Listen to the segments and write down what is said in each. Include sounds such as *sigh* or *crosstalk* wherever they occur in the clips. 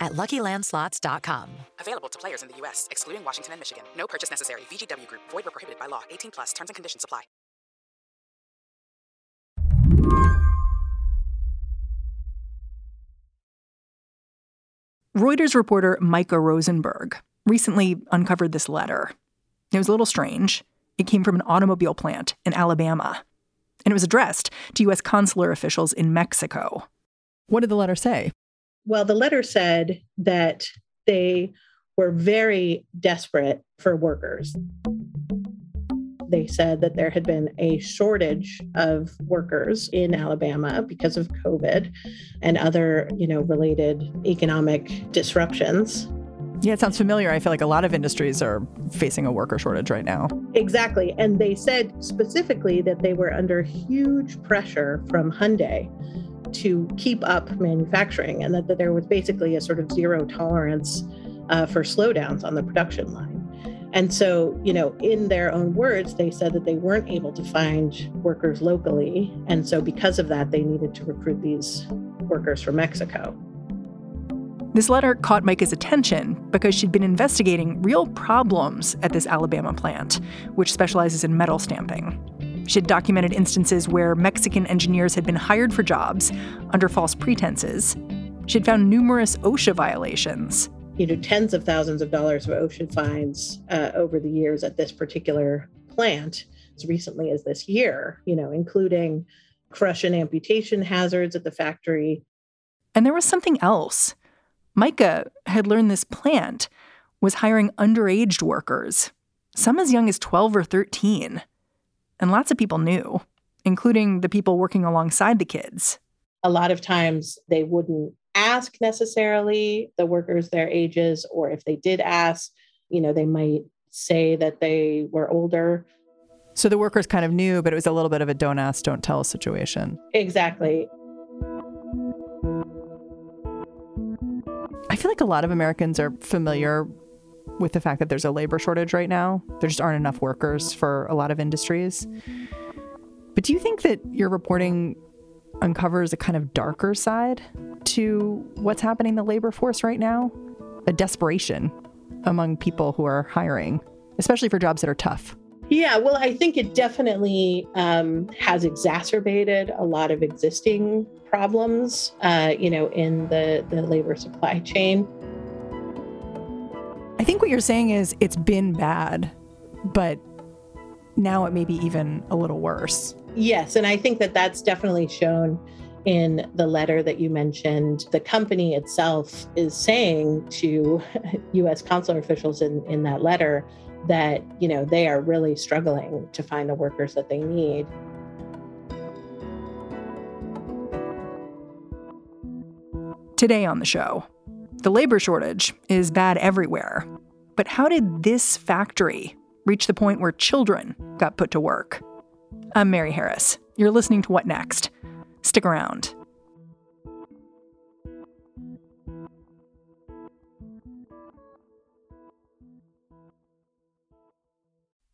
at LuckyLandSlots.com. Available to players in the U.S., excluding Washington and Michigan. No purchase necessary. VGW Group. Void where prohibited by law. 18 plus. Terms and conditions apply. Reuters reporter Micah Rosenberg recently uncovered this letter. It was a little strange. It came from an automobile plant in Alabama, and it was addressed to U.S. consular officials in Mexico. What did the letter say? Well, the letter said that they were very desperate for workers. They said that there had been a shortage of workers in Alabama because of COVID and other, you know, related economic disruptions. Yeah, it sounds familiar. I feel like a lot of industries are facing a worker shortage right now. Exactly. And they said specifically that they were under huge pressure from Hyundai to keep up manufacturing and that, that there was basically a sort of zero tolerance uh, for slowdowns on the production line. And so, you know, in their own words, they said that they weren't able to find workers locally. And so, because of that, they needed to recruit these workers from Mexico. This letter caught Micah's attention because she'd been investigating real problems at this Alabama plant, which specializes in metal stamping. She'd documented instances where Mexican engineers had been hired for jobs under false pretenses. She had found numerous OSHA violations you know, tens of thousands of dollars of OSHA fines uh, over the years at this particular plant as recently as this year, you know, including crush and amputation hazards at the factory. And there was something else. Micah had learned this plant was hiring underage workers, some as young as 12 or 13. And lots of people knew, including the people working alongside the kids. A lot of times they wouldn't ask necessarily the workers their ages, or if they did ask, you know, they might say that they were older. So the workers kind of knew, but it was a little bit of a don't ask, don't tell situation. Exactly. I feel like a lot of Americans are familiar with the fact that there's a labor shortage right now. There just aren't enough workers for a lot of industries. But do you think that your reporting uncovers a kind of darker side to what's happening in the labor force right now a desperation among people who are hiring, especially for jobs that are tough. Yeah, well, I think it definitely um, has exacerbated a lot of existing problems, uh, you know, in the, the labor supply chain. I think what you're saying is it's been bad, but now it may be even a little worse. Yes, and I think that that's definitely shown in the letter that you mentioned, the company itself is saying to *laughs* US consular officials in, in that letter that, you know, they are really struggling to find the workers that they need. Today on the show, the labor shortage is bad everywhere. But how did this factory reach the point where children got put to work? I'm Mary Harris. You're listening to What Next? Stick around.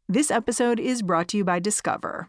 This episode is brought to you by Discover.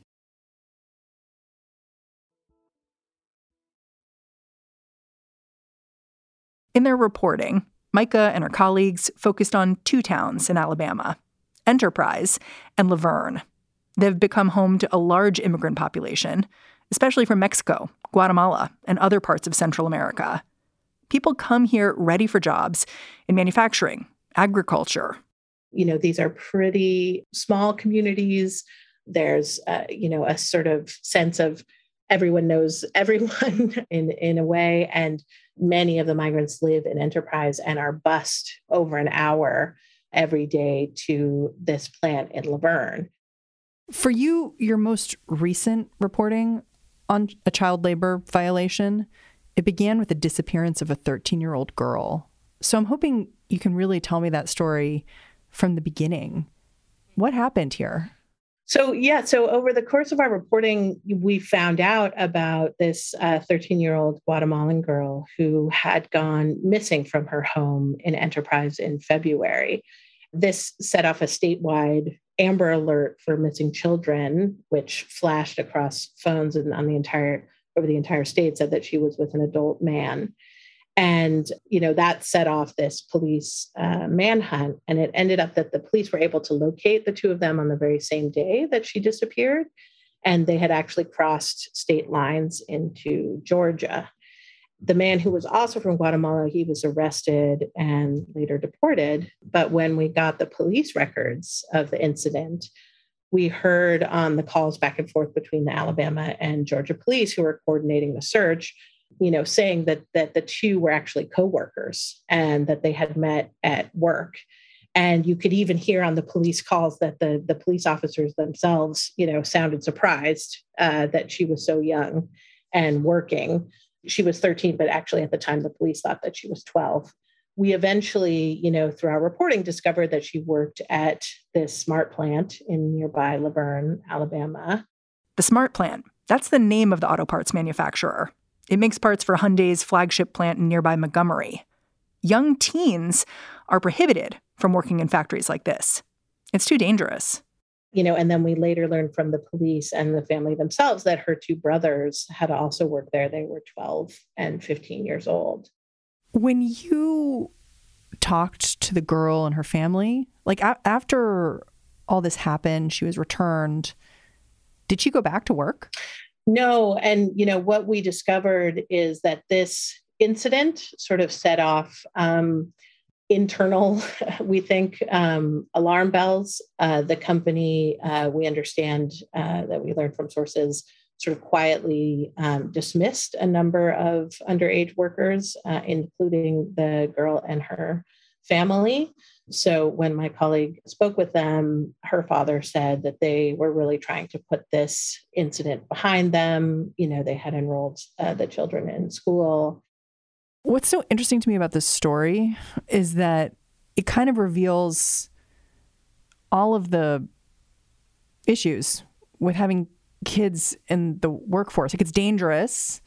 In their reporting, Micah and her colleagues focused on two towns in Alabama Enterprise and Luverne. They've become home to a large immigrant population, especially from Mexico, Guatemala, and other parts of Central America. People come here ready for jobs in manufacturing, agriculture. You know, these are pretty small communities. There's, uh, you know, a sort of sense of everyone knows *laughs* everyone in, in a way. And many of the migrants live in enterprise and are bused over an hour every day to this plant in Luverne. For you, your most recent reporting on a child labor violation, it began with the disappearance of a 13 year old girl. So I'm hoping you can really tell me that story from the beginning. What happened here? So, yeah, so over the course of our reporting, we found out about this 13 uh, year old Guatemalan girl who had gone missing from her home in Enterprise in February. This set off a statewide Amber Alert for missing children, which flashed across phones and on the entire over the entire state, said that she was with an adult man. And, you know, that set off this police uh, manhunt. And it ended up that the police were able to locate the two of them on the very same day that she disappeared. And they had actually crossed state lines into Georgia. The man who was also from Guatemala, he was arrested and later deported. But when we got the police records of the incident, we heard on the calls back and forth between the Alabama and Georgia police who were coordinating the search you know, saying that that the two were actually co-workers and that they had met at work. And you could even hear on the police calls that the the police officers themselves, you know, sounded surprised uh, that she was so young and working. She was 13, but actually at the time the police thought that she was 12. We eventually, you know, through our reporting, discovered that she worked at this smart plant in nearby Luverne, Alabama. The smart plant. That's the name of the auto parts manufacturer. It makes parts for Hyundai's flagship plant in nearby Montgomery. Young teens are prohibited from working in factories like this. It's too dangerous. You know, and then we later learned from the police and the family themselves that her two brothers had also worked there. They were 12 and 15 years old. When you talked to the girl and her family, like a- after all this happened, she was returned. Did she go back to work? No, and you know what we discovered is that this incident sort of set off um, internal, *laughs* we think, um, alarm bells. Uh, the company, uh, we understand uh, that we learned from sources, sort of quietly um, dismissed a number of underage workers, uh, including the girl and her family. So when my colleague spoke with them, her father said that they were really trying to put this incident behind them. You know, they had enrolled uh, the children in school. What's so interesting to me about this story is that it kind of reveals all of the issues with having kids in the workforce. Like it's dangerous.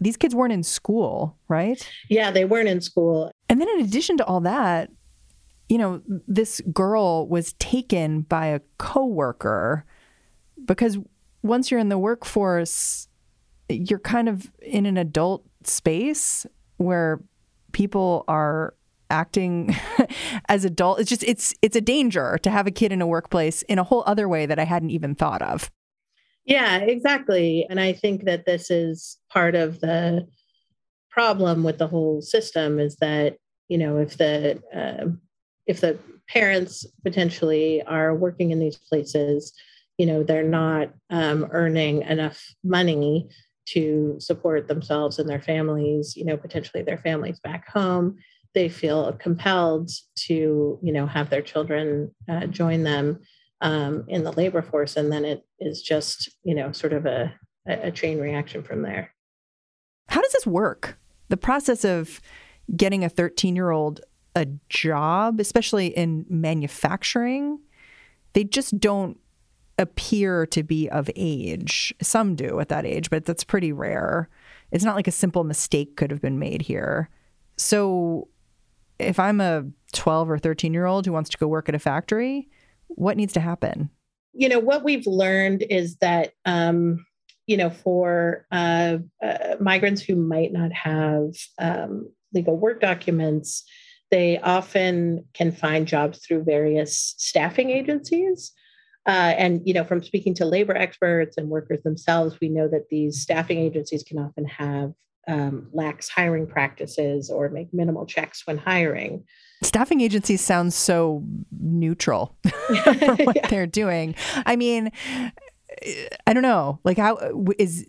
These kids weren't in school, right? Yeah, they weren't in school. And then in addition to all that, you know, this girl was taken by a coworker because once you're in the workforce, you're kind of in an adult space where people are acting *laughs* as adult it's just it's it's a danger to have a kid in a workplace in a whole other way that I hadn't even thought of. Yeah, exactly. And I think that this is part of the problem with the whole system is that, you know, if the uh, if the parents potentially are working in these places, you know, they're not um, earning enough money to support themselves and their families, you know, potentially their families back home. They feel compelled to, you know, have their children uh, join them um, in the labor force. And then it is just, you know, sort of a, a chain reaction from there. How does this work? The process of getting a 13 year old a job, especially in manufacturing, they just don't appear to be of age. Some do at that age, but that's pretty rare. It's not like a simple mistake could have been made here. So if I'm a 12 or 13 year old who wants to go work at a factory, what needs to happen? You know, what we've learned is that, um, you know, for uh, uh, migrants who might not have um, legal work documents, they often can find jobs through various staffing agencies. Uh, and you know, from speaking to labor experts and workers themselves, we know that these staffing agencies can often have um, lax hiring practices or make minimal checks when hiring. Staffing agencies sound so neutral *laughs* for what *laughs* yeah. they're doing. I mean, I don't know. Like, how is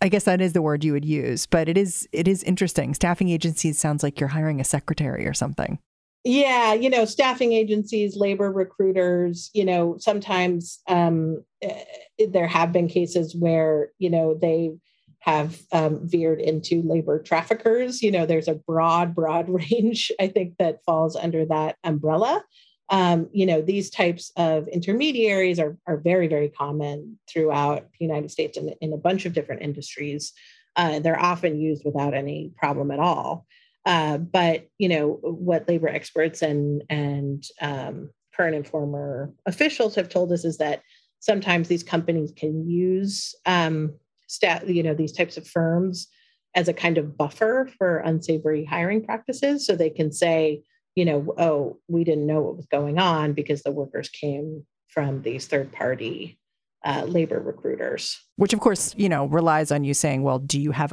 I guess that is the word you would use, but it is it is interesting. Staffing agencies sounds like you're hiring a secretary or something. Yeah, you know, staffing agencies, labor recruiters, you know, sometimes um, eh, there have been cases where, you know, they have um, veered into labor traffickers. You know, there's a broad, broad *laughs* range, I think, that falls under that umbrella. Um, you know, these types of intermediaries are, are very, very common throughout the United States in, in a bunch of different industries. Uh, they're often used without any problem at all. Uh, but you know what labor experts and and um, current and former officials have told us is that sometimes these companies can use um, stat, you know, these types of firms as a kind of buffer for unsavory hiring practices. So they can say, you know, oh, we didn't know what was going on because the workers came from these third party uh, labor recruiters. Which, of course, you know, relies on you saying, well, do you have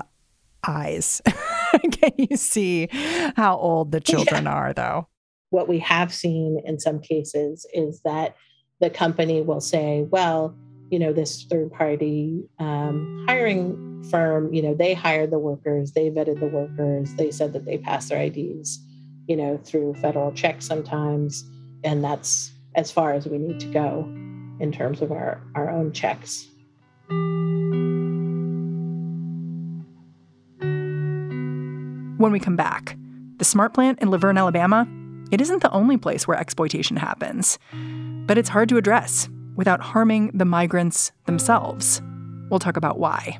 eyes? *laughs* can you see how old the children yeah. are, though? What we have seen in some cases is that the company will say, well, you know this third party um, hiring firm you know they hired the workers they vetted the workers they said that they passed their ids you know through federal checks sometimes and that's as far as we need to go in terms of our, our own checks when we come back the smart plant in Luverne alabama it isn't the only place where exploitation happens but it's hard to address without harming the migrants themselves. We'll talk about why.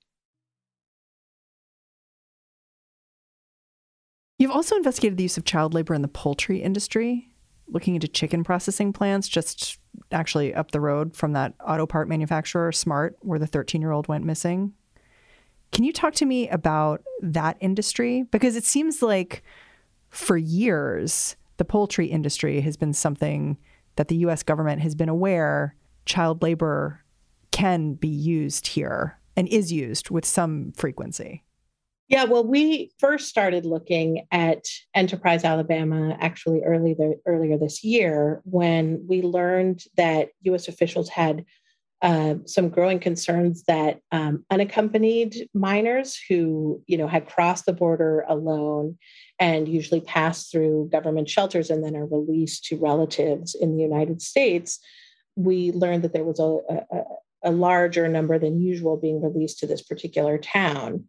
You've also investigated the use of child labor in the poultry industry, looking into chicken processing plants just actually up the road from that auto part manufacturer, Smart, where the 13 year old went missing. Can you talk to me about that industry? Because it seems like for years, the poultry industry has been something that the US government has been aware child labor can be used here and is used with some frequency. Yeah, well, we first started looking at Enterprise Alabama actually early earlier this year when we learned that US officials had uh, some growing concerns that um, unaccompanied minors who you know had crossed the border alone and usually pass through government shelters and then are released to relatives in the United States, we learned that there was a, a, a larger number than usual being released to this particular town.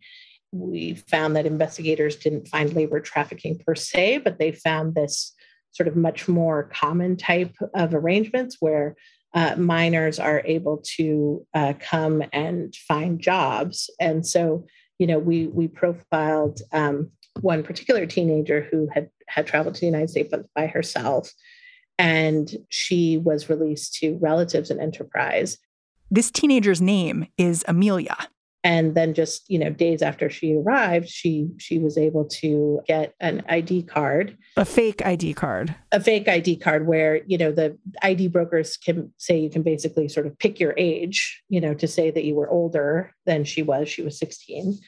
We found that investigators didn't find labor trafficking per se, but they found this sort of much more common type of arrangements where uh, minors are able to uh, come and find jobs. And so, you know, we we profiled um, one particular teenager who had had traveled to the United States by herself, and she was released to relatives and enterprise. This teenager's name is Amelia. And then just you know days after she arrived she she was able to get an id card. A fake id card. A fake id card where you know the id brokers can say you can basically sort of pick your age you know to say that you were older than she was. She was 16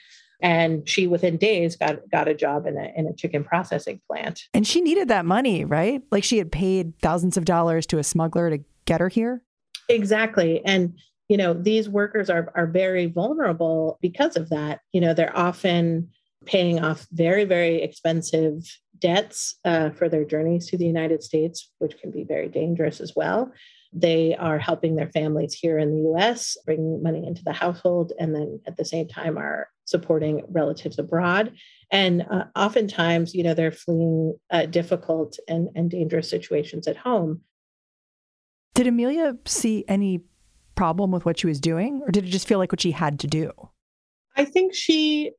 and she within days got got a job in a in a chicken processing plant. And she needed that money right? Like she had paid thousands of dollars to a smuggler to get her here? Exactly. And you know these workers are are very vulnerable because of that. You know they're often paying off very very expensive debts uh, for their journeys to the united states which can be very dangerous as well. They are helping their families here in the us bringing money into the household and then at the same time are supporting relatives abroad. And uh, oftentimes you know they're fleeing uh, difficult and, and dangerous situations at home. Did amelia see any problem with what she was doing, or did it just feel like what she had to do? I think she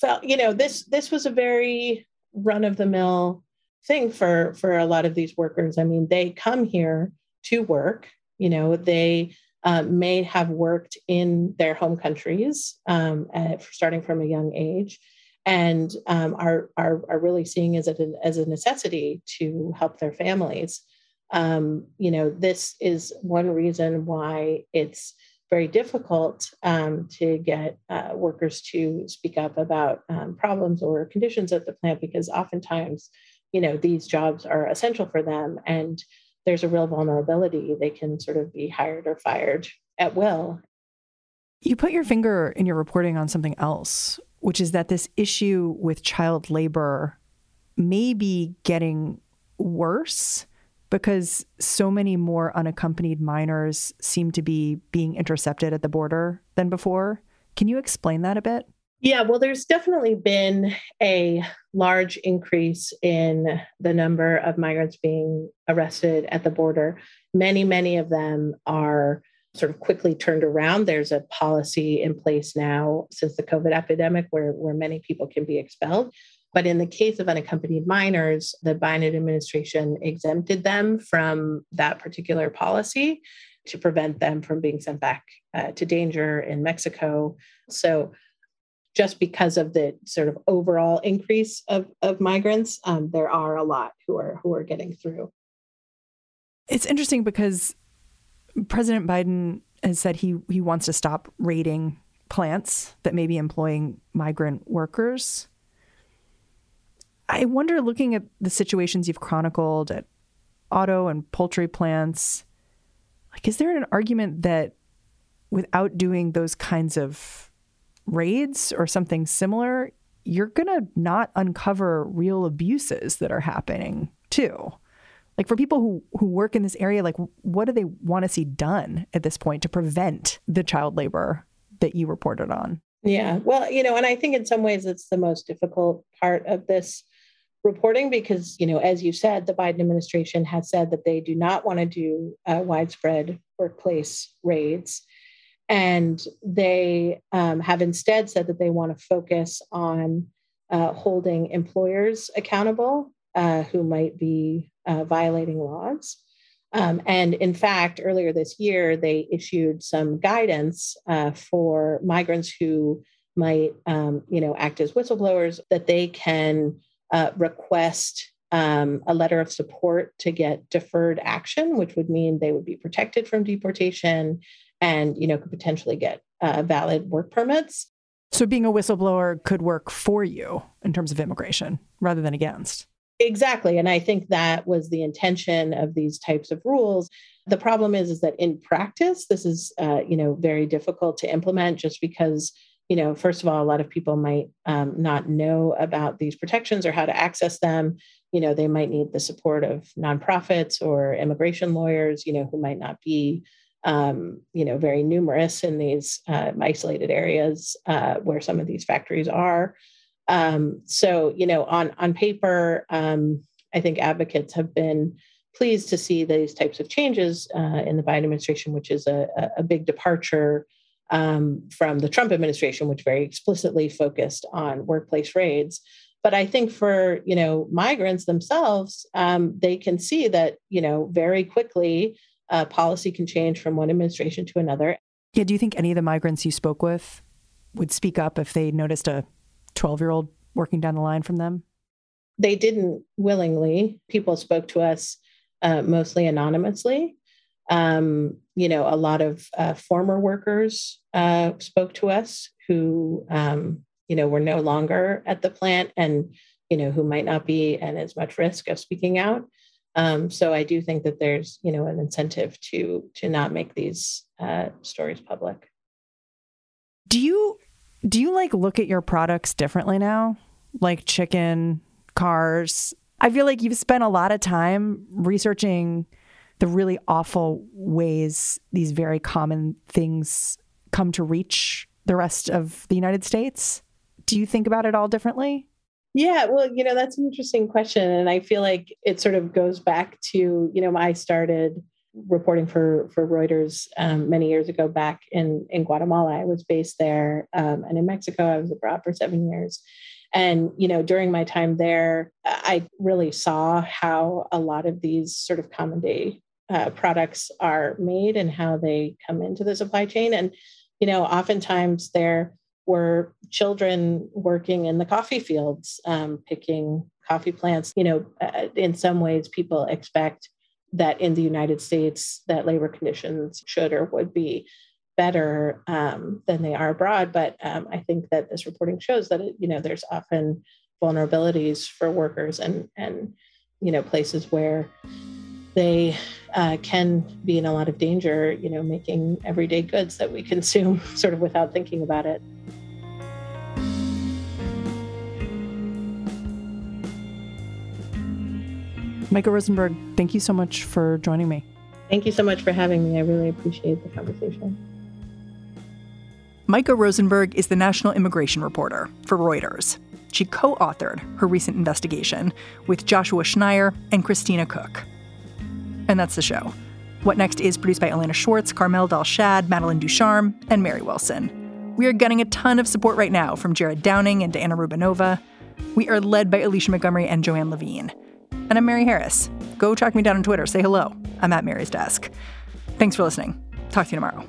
felt, you know, this this was a very run of the mill thing for for a lot of these workers. I mean, they come here to work. You know, they uh, may have worked in their home countries, um, at, starting from a young age, and um, are, are are really seeing as a as a necessity to help their families um, you know, this is one reason why it's very difficult um, to get uh, workers to speak up about um, problems or conditions at the plant because oftentimes, you know, these jobs are essential for them and there's a real vulnerability. They can sort of be hired or fired at will. You put your finger in your reporting on something else, which is that this issue with child labor may be getting worse because so many more unaccompanied minors seem to be being intercepted at the border than before. Can you explain that a bit? Yeah, well, there's definitely been a large increase in the number of migrants being arrested at the border. Many, many of them are sort of quickly turned around. There's a policy in place now since the COVID epidemic where, where many people can be expelled. But in the case of unaccompanied minors, the Biden administration exempted them from that particular policy to prevent them from being sent back uh, to danger in Mexico. So, just because of the sort of overall increase of, of migrants, um, there are a lot who are who are getting through. It's interesting because President Biden has said he he wants to stop raiding plants that may be employing migrant workers. I wonder, looking at the situations you've chronicled at auto and poultry plants, like, is there an argument that without doing those kinds of raids or something similar, you're going to not uncover real abuses that are happening too? Like for people who who work in this area, like what do they want to see done at this point to prevent the child labor that you reported on? Yeah, well, you know, and I think in some ways it's the most difficult part of this reporting because, you know, as you said, the Biden administration has said that they do not want to do uh, widespread workplace raids. And they um, have instead said that they want to focus on uh, holding employers accountable uh, who might be uh, violating laws. Um, and in fact, earlier this year, they issued some guidance uh, for migrants who might, um, you know, act as whistleblowers that they can uh, request um, a letter of support to get deferred action, which would mean they would be protected from deportation and you know could potentially get uh, valid work permits. So being a whistleblower could work for you in terms of immigration rather than against. Exactly, and I think that was the intention of these types of rules. The problem is, is that in practice, this is uh, you know very difficult to implement just because you know, first of all, a lot of people might um, not know about these protections or how to access them. You know, they might need the support of nonprofits or immigration lawyers, you know, who might not be, um, you know, very numerous in these uh, isolated areas uh, where some of these factories are. Um, so, you know, on on paper, um, I think advocates have been pleased to see these types of changes uh, in the Biden administration, which is a, a big departure um, from the Trump administration, which very explicitly focused on workplace raids. But I think for you know migrants themselves, um, they can see that you know very quickly uh, policy can change from one administration to another. Yeah. Do you think any of the migrants you spoke with would speak up if they noticed a 12 year old working down the line from them? They didn't willingly. People spoke to us uh, mostly anonymously. Um, you know, a lot of uh, former workers uh, spoke to us who, um, you know, were no longer at the plant and, you know, who might not be at as much risk of speaking out. Um, so I do think that there's, you know, an incentive to to not make these uh, stories public. Do you do you like look at your products differently now? Like chicken, cars. I feel like you've spent a lot of time researching the really awful ways these very common things come to reach the rest of the United States. Do you think about it all differently? Yeah, well, you know, that's an interesting question. And I feel like it sort of goes back to, you know, I started reporting for for Reuters um, many years ago back in in Guatemala. I was based there, um, and in Mexico, I was abroad for seven years. And you know, during my time there, I really saw how a lot of these sort of common day uh, products are made and how they come into the supply chain. And you know, oftentimes they're were children working in the coffee fields, um, picking coffee plants. You know, uh, in some ways, people expect that in the United States, that labor conditions should or would be better um, than they are abroad. But um, I think that this reporting shows that it, you know there's often vulnerabilities for workers and and you know places where they uh, can be in a lot of danger, you know, making everyday goods that we *laughs* consume sort of without thinking about it. Micah Rosenberg, thank you so much for joining me. Thank you so much for having me. I really appreciate the conversation. Micah Rosenberg is the national immigration reporter for Reuters. She co authored her recent investigation with Joshua Schneyer and Kristina Cooke. And that's the show. What Next is produced by Elena Schwartz, Carmel Delshad, Madeline Ducharme, and Mary Wilson. We are getting a ton of support right now from Jared Downing and Diana Rubinova. We are led by Alicia Montgomery and Joanne Levine. And I'm Mary Harris. Go track me down on Twitter. Say hello. I'm at Mary's desk. Thanks for listening. Talk to you tomorrow.